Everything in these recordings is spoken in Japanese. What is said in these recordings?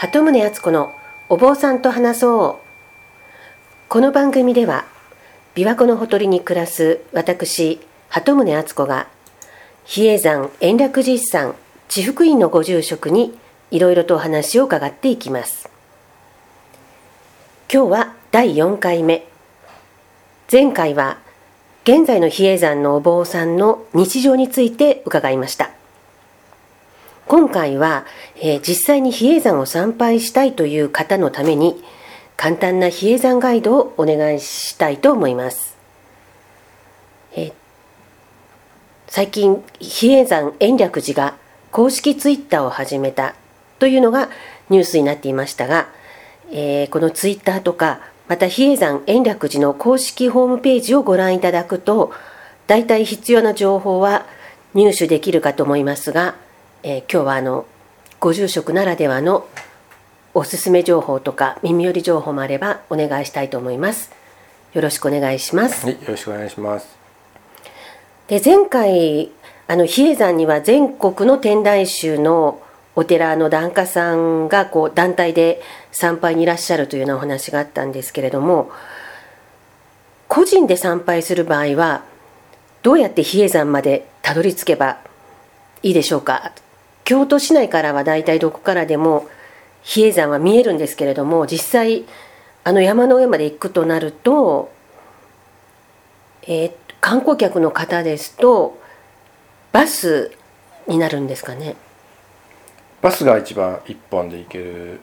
鳩宗敦子のお坊さんと話そう。この番組では琵琶湖のほとりに暮らす私鳩宗敦子が比叡山延暦寺さん地福院のご住職にいろいろとお話を伺っていきます。今日は第4回目。前回は現在の比叡山のお坊さんの日常について伺いました。今回は、えー、実際に比叡山を参拝したいという方のために簡単な比叡山ガイドをお願いしたいと思います。えー、最近比叡山延暦寺が公式ツイッターを始めたというのがニュースになっていましたが、えー、このツイッターとかまた比叡山延暦寺の公式ホームページをご覧いただくと大体必要な情報は入手できるかと思いますがえー、今日はあのご住職ならではのおすすめ情報とか耳寄り情報もあればお願いしたいと思います。よろしくお願いします。はい、よろしくお願いします。で前回あの比叡山には全国の天台宗のお寺の檀家さんがこう団体で参拝にいらっしゃるというようなお話があったんですけれども個人で参拝する場合はどうやって比叡山までたどり着けばいいでしょうか？京都市内からは大体どこからでも比叡山は見えるんですけれども実際あの山の上まで行くとなると、えー、観光客の方ですとバスになるんですかね。バスが一番一本で行ける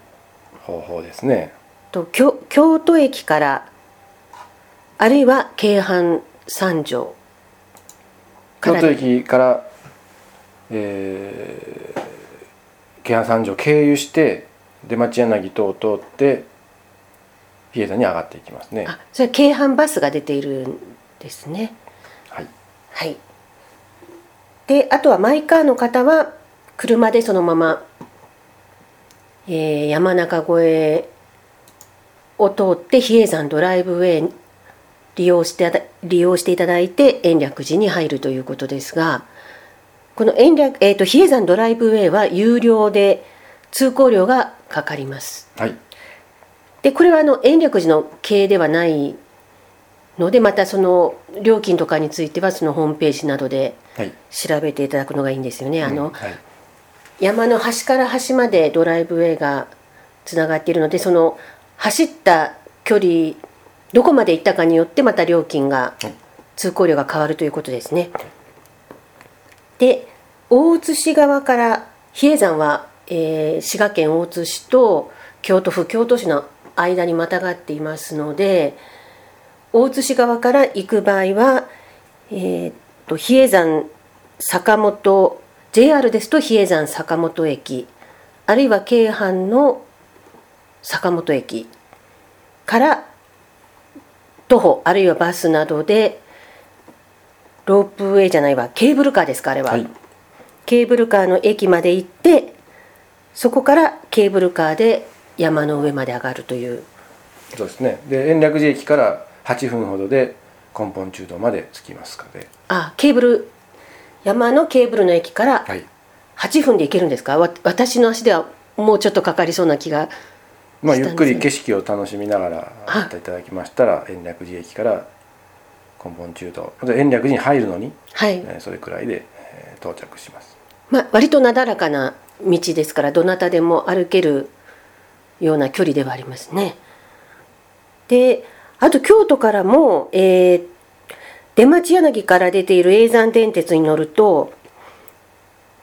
方法ですね。と京京都駅からあるいは京阪三条京都駅からえー、京阪三条経由して出町柳等を通って比叡山に上がっていきますね。あそれは京阪バスが出ているんですね。はい。はい。であとはマイカーの方は車でそのまま、えー、山中越えを通って比叡山ドライブウェイ利用して利用していただいて延暦寺に入るということですがこの延暦、えーと、比叡山ドライブウェイは有料で通行料がかかります。はい、でこれはあの延暦寺の経営ではないのでまたその料金とかについてはそのホームページなどで調べていただくのがいいんですよね。はい、あの、うんはい、山の端から端までドライブウェイがつながっているのでその走った距離どこまで行ったかによってまた料金が、通行料が変わるということですね。で大津市側から比叡山は、えー、滋賀県大津市と京都府京都市の間にまたがっていますので大津市側から行く場合は、えーと、比叡山坂本 JR ですと比叡山坂本駅あるいは京阪の坂本駅から徒歩あるいはバスなどでロープウェイじゃないわケーブルカーですかあれは、はい、ケーブルカーの駅まで行ってそこからケーブルカーで山の上まで上がるという。そうですね。で延暦寺駅から8分ほどで根本中道まで着きますかであケーブル山のケーブルの駅から8分で行けるんですか、はい、私の足ではもうちょっとかかりそうな気がまあ、ゆっくり景色を楽しみながらっていただきましたら延暦寺駅から根本中と延暦寺に入るのに、はいえー、それくらいで、えー、到着します、まあ、割となだらかな道ですからどなたでも歩けるような距離ではありますね。であと京都からも、えー、出町柳から出ている叡山電鉄に乗ると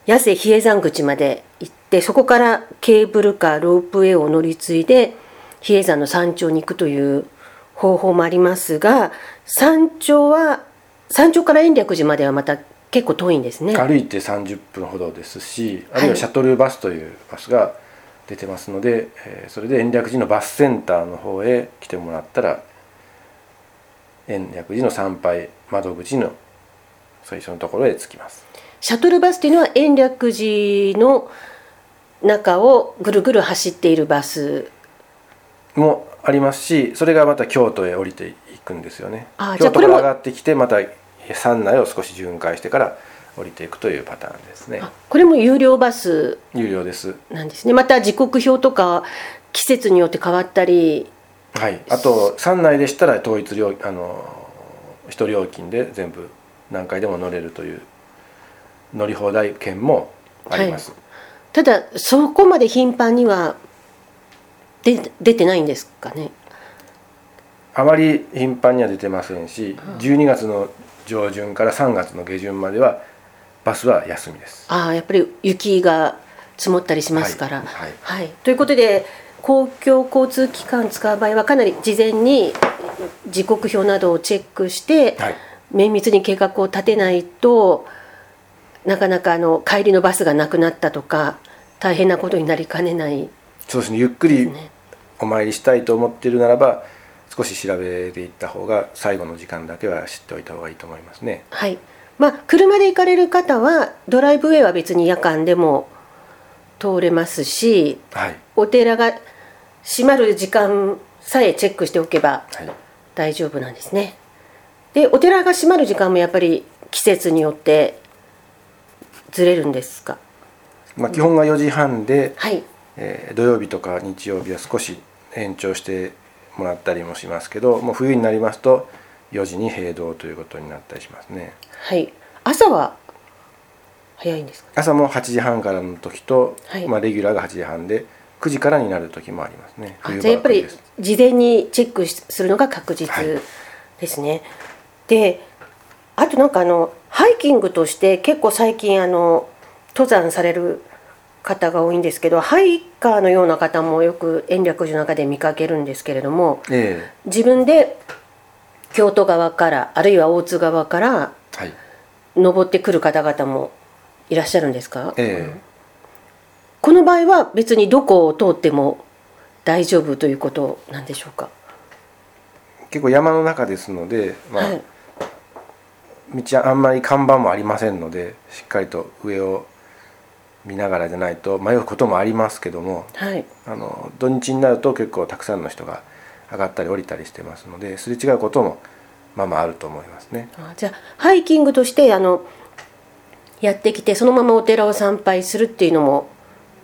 八瀬比叡山口まで行ってそこからケーブルカーロープウェイを乗り継いで比叡山の山頂に行くという方法もありますが山頂は山頂から延暦寺まではまた結構遠いんですね。歩いて30分ほどですしあるいはシャトルバスというバスが出てますので、はい、えー、それで延暦寺のバスセンターの方へ来てもらったら延暦寺の参拝窓口の最初のところへ着きます。シャトルバスというのは延暦寺の中をぐるぐる走っているバス？もありますしそれがまた京都へ降りていくんですよね。京都から上がってきてまた山内を少し巡回してから降りていくというパターンですね。これも有料バス有料です。なんですね。また時刻表とか季節によって変わったりはい。あと山内でしたら統一料あの一料金で全部何回でも乗れるという乗り放題券もあります、はい、ただそこまで頻繁にはで出てないんですかね？あまり頻繁には出てませんし12月の上旬から3月の下旬まではバスは休みです。ああやっぱり雪が積もったりしますから、はい、はい。はい、ということで公共交通機関使う場合はかなり事前に時刻表などをチェックして、はい、綿密に計画を立てないとなかなかあの帰りのバスがなくなったとか大変なことになりかねない、そうですね。ゆっくりお参りしたいと思っているならば少し調べていった方が最後の時間だけは知っておいた方がいいと思いますね。はい。まあ、車で行かれる方はドライブウェイは別に夜間でも通れますし、はい、お寺が閉まる時間さえチェックしておけば大丈夫なんですね。でお寺が閉まる時間もやっぱり季節によってずれるんですか、まあ、基本が4時半で、はいえー、土曜日とか日曜日は少し延長してもらったりもしますけどもう冬になりますと4時に閉道ということになったりしますね。はい。朝は早いんですか？朝も8時半からの時と、はい、まあ、レギュラーが8時半で9時からになる時もありますね。じゃあやっぱり事前にチェックするのが確実ですね、はい、であとなんかあのハイキングとして結構最近あの登山される方が多いんですけどハイカーのような方もよく延暦寺の中で見かけるんですけれども、ええ、自分で京都側からあるいは大津側から登ってくる方々もいらっしゃるんですか、ええ、この場合は別にどこを通っても大丈夫ということなんでしょうか？結構山の中ですので、まあ、はい、道はあんまり看板もありませんのでしっかりと上を見ながらじゃないと迷うこともありますけども、はい、あの土日になると結構たくさんの人が上がったり降りたりしてますのですれ違うこともまあまああると思いますね。あじゃあハイキングとしてあのやってきてそのままお寺を参拝するっていうのも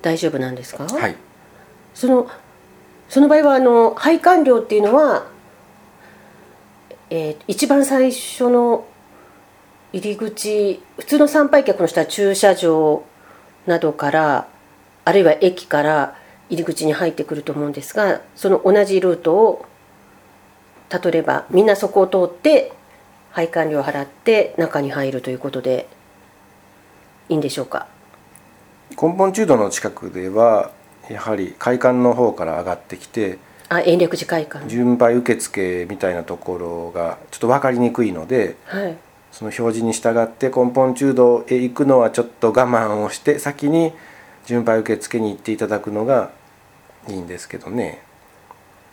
大丈夫なんですか、はい、そのその場合はあの拝観料っていうのは、えー、一番最初の入り口普通の参拝客の人は駐車場などからあるいは駅から入り口に入ってくると思うんですがその同じルートをたどればみんなそこを通って配管料を払って中に入るということでいいんでしょうか？根本中道の近くではやはり会館の方から上がってきてあ延暦寺会館。順配受付みたいなところがちょっと分かりにくいので、はい、その表示に従って根本中道へ行くのはちょっと我慢をして先に順配受付に行っていただくのがいいんですけどね。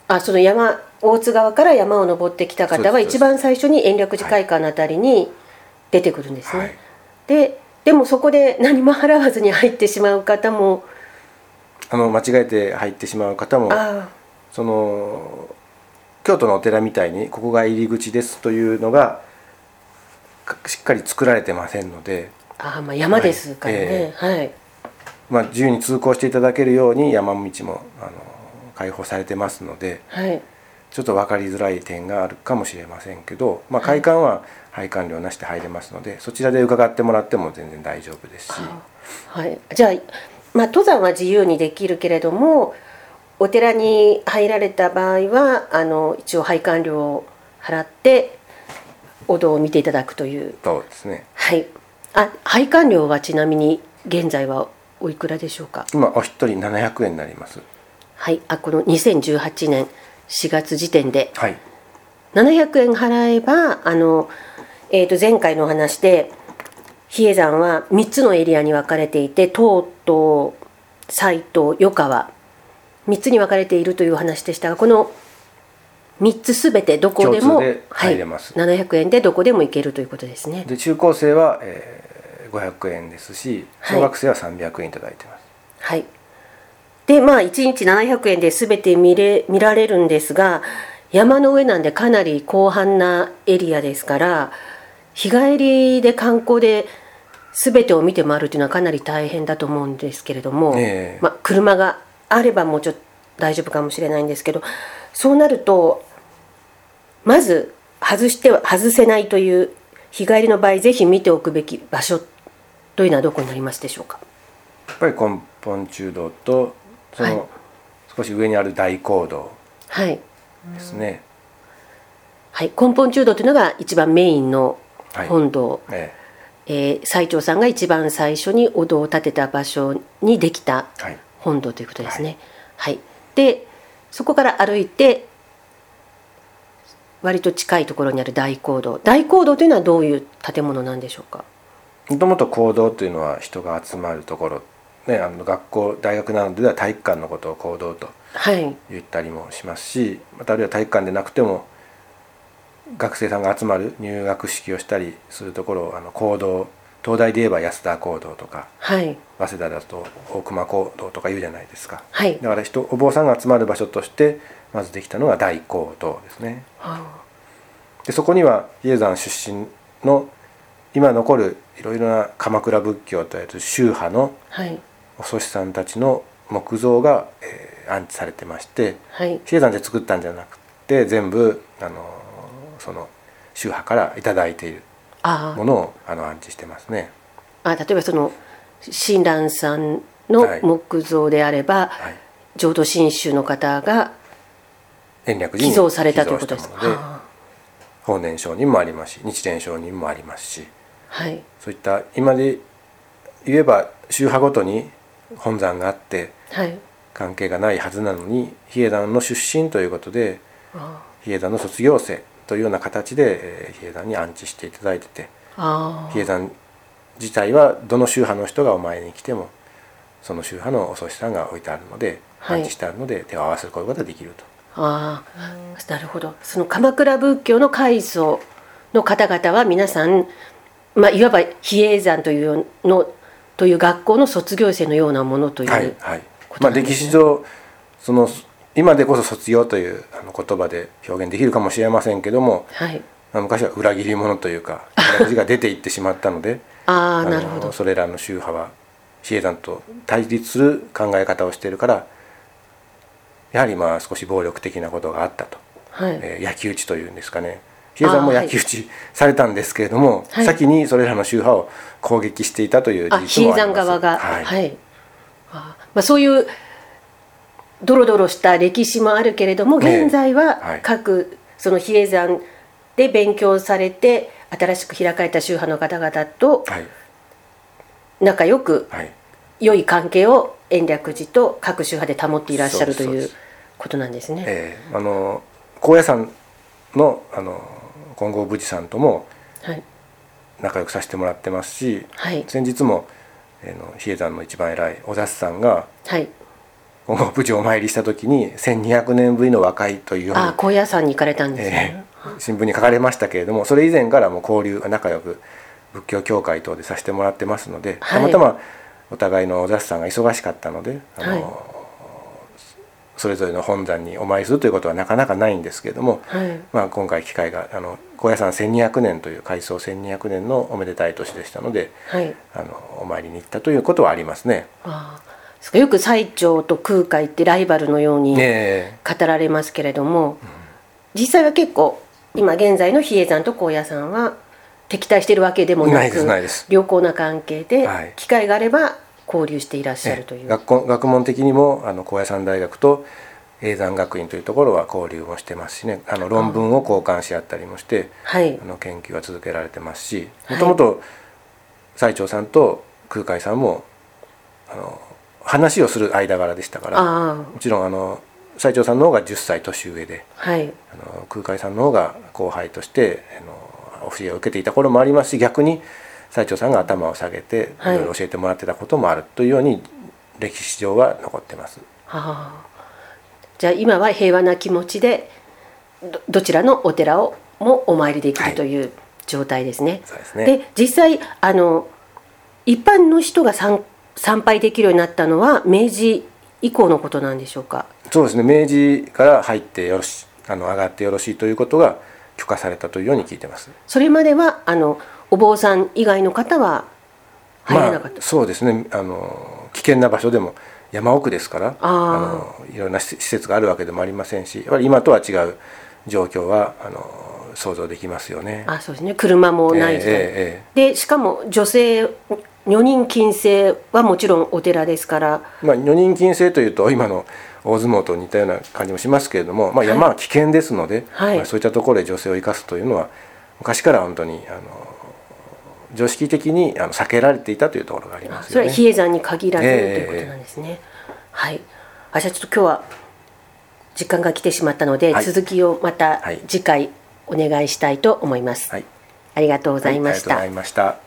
あその山大津川から山を登ってきた方は一番最初に延暦寺会館のあたりに出てくるんですね。はい、ででもそこで何も払わずに入ってしまう方もあの間違えて入ってしまう方もその京都のお寺みたいにここが入り口ですというのがしっかり作られてませんので。あまあ山ですからね、はい、えーはい、まあ、自由に通行していただけるように山道もあの開放されてますので、はい、ちょっと分かりづらい点があるかもしれませんけど、まあ、会館は配管料なしで入れますのでそちらで伺ってもらっても全然大丈夫ですし。はい、じゃあ、まあ、登山は自由にできるけれどもお寺に入られた場合はあの一応配管料を払ってお堂を見ていただくという。そうですね。はい。あ配管料はちなみに現在はおいくらでしょうか？今お一人700円になります。はい。あこの2018年4月時点で、はい、700円払えばあの、えー、と前回のお話で比叡山は3つのエリアに分かれていて東東斎藤余川3つに分かれているという話でしたがこの3つすべてどこでも入れます、はい、700円でどこでも行けるということですね。で中高生は、えー、500円ですし小学生は300円いただいてます。はい。でまあ1日700円で全て見れ見られるんですが山の上なんでかなり広範なエリアですから日帰りで観光で全てを見て回るというのはかなり大変だと思うんですけれども、えー、まあ、車があればもうちょっと大丈夫かもしれないんですけどそうなるとまず外しては外せないという日帰りの場合ぜひ見ておくべき場所というのはどこになりますでしょうか？やっぱり根本中道とその少し上にある大講堂ですね、はい、根本中道というのが一番メインの本堂、はいえ。えー、最澄さんが一番最初にお堂を建てた場所にできた本堂ということですね。はい、はい、でそこから歩いて割と近いところにある大講堂大講堂というのはどういう建物なんでしょうか？もともと講堂というのは人が集まるところ、ね、あの学校大学などでは体育館のことを講堂と言ったりもしますし、はい、またあるいは体育館でなくても学生さんが集まる入学式をしたりするところをあの講堂東大で言えば安田講堂とか、はい、早稲田だと大隈講堂とか言うじゃないですか、はい、だから人お坊さんが集まる場所としてまずできたのが大講堂ですね。はあ、でそこには比叡山出身の今残るいろいろな鎌倉仏教といわれる宗派のお祖師さんたちの木像が、えー、安置されてまして、はい、比叡山で作ったんじゃなくて全部あのその宗派から頂いているものをあの安置してますね。あ例えばその親鸞さんの木像であれば、はい、浄土真宗の方が寄贈されたということですか？法然上人もありますし日蓮上人もありますし、はい、そういった今で言えば宗派ごとに本山があって、はい、関係がないはずなのに比叡山の出身ということで比叡山の卒業生というような形で、えー、比叡山に安置していただいてて比叡山自体はどの宗派の人がお参りに来てもその宗派のお祖師さんが置いてあるので、安置してあるので手を合わせることができると。ああなるほど。その鎌倉仏教の開祖の方々は皆さん、まあ、いわば比叡山というのという学校の卒業生のようなものという、はいはい。まあ、歴史上その今でこそ卒業というあの言葉で表現できるかもしれませんけども、はい、まあ、昔は裏切り者というか裏が出ていってしまったので あなるほど。それらの宗派は比叡山と対立する考え方をしているからやはりまあ少し暴力的なことがあったと、はい。えー、焼き討ちというんですかね。比叡山も焼き討ちされたんですけれども、はい、先にそれらの宗派を攻撃していたという事実もあります。比叡山側が、はい、はい、あまあ、そういうドロドロした歴史もあるけれども現在は各その比叡山で勉強されて新しく開かれた宗派の方々と仲良く良い関係を延暦寺と各宗派で保っていらっしゃるということなんですね。えー、あの高野山のあの金剛仏さんとも仲良くさせてもらってますし、はい、先日も、えー、の比叡山の一番偉いお雑さんが、はい部長お参りした時に1200年ぶりの和解というあ高野山に行かれたんですね、えー、新聞に書かれましたけれどもそれ以前からも交流仲良く仏教協会等でさせてもらってますので、はい、たまたまお互いのお雑さんが忙しかったのであの、はい、それぞれの本山にお参りするということはなかなかないんですけれども、はい、まあ、今回機会があの高野山1200年という改装1200年のおめでたい年でしたので、あのお参りに行ったということはありますね。あよく最澄と空海ってライバルのように語られますけれども、実際は結構今現在の比叡山と高野山は敵対しているわけでもなく良好な関係で、機会があれば交流していらっしゃるという。学学問的にもあの高野山大学と永山学院というところは交流もしてますしね。あの論文を交換し合ったりもして、はい、あの研究は続けられてますしもともと最澄さんと空海さんもあの話をする間柄でしたからもちろんあの斉長さんの方が10歳年上で、はい、あの空海さんの方が後輩としてあの教えを受けていた頃もありますし逆に斉長さんが頭を下げてい。ろいろ教えてもらってたこともあるというように歴史上は残ってます。はあ、じゃあ今は平和な気持ちでどちらのお寺をもお参りできるという状態ですね。はい、で、ね、実際あの一般の人が参参拝できるようになったのは明治以降のことなんでしょうか？そうですね。明治から入ってよろしあの上がってよろしいということが許可されたというように聞いてます。それまではあのお坊さん以外の方は入れなかった、まあ、そうですね。あの危険な場所でも山奥ですからあのいろんな施設があるわけでもありませんしやっぱり今とは違う状況はあの想像できますよね。あそうですね。車もない時代、えーえー、でしかも女性女人禁制はもちろんお寺ですから、まあ、女人禁制というと今の大相撲と似たような感じもしますけれども、まあ、山は危険ですので、はい、まあ、そういったところで女性を生かすというのは昔から本当にあの常識的にあの避けられていたというところがあります、ね、それは比叡山に限らず、えー、ということなんですね。はい。あじゃあちょっと今日は時間が来てしまったので、はい、続きをまた次回お願いしたいと思います。はい、ありがとうございました。ありがとうございました。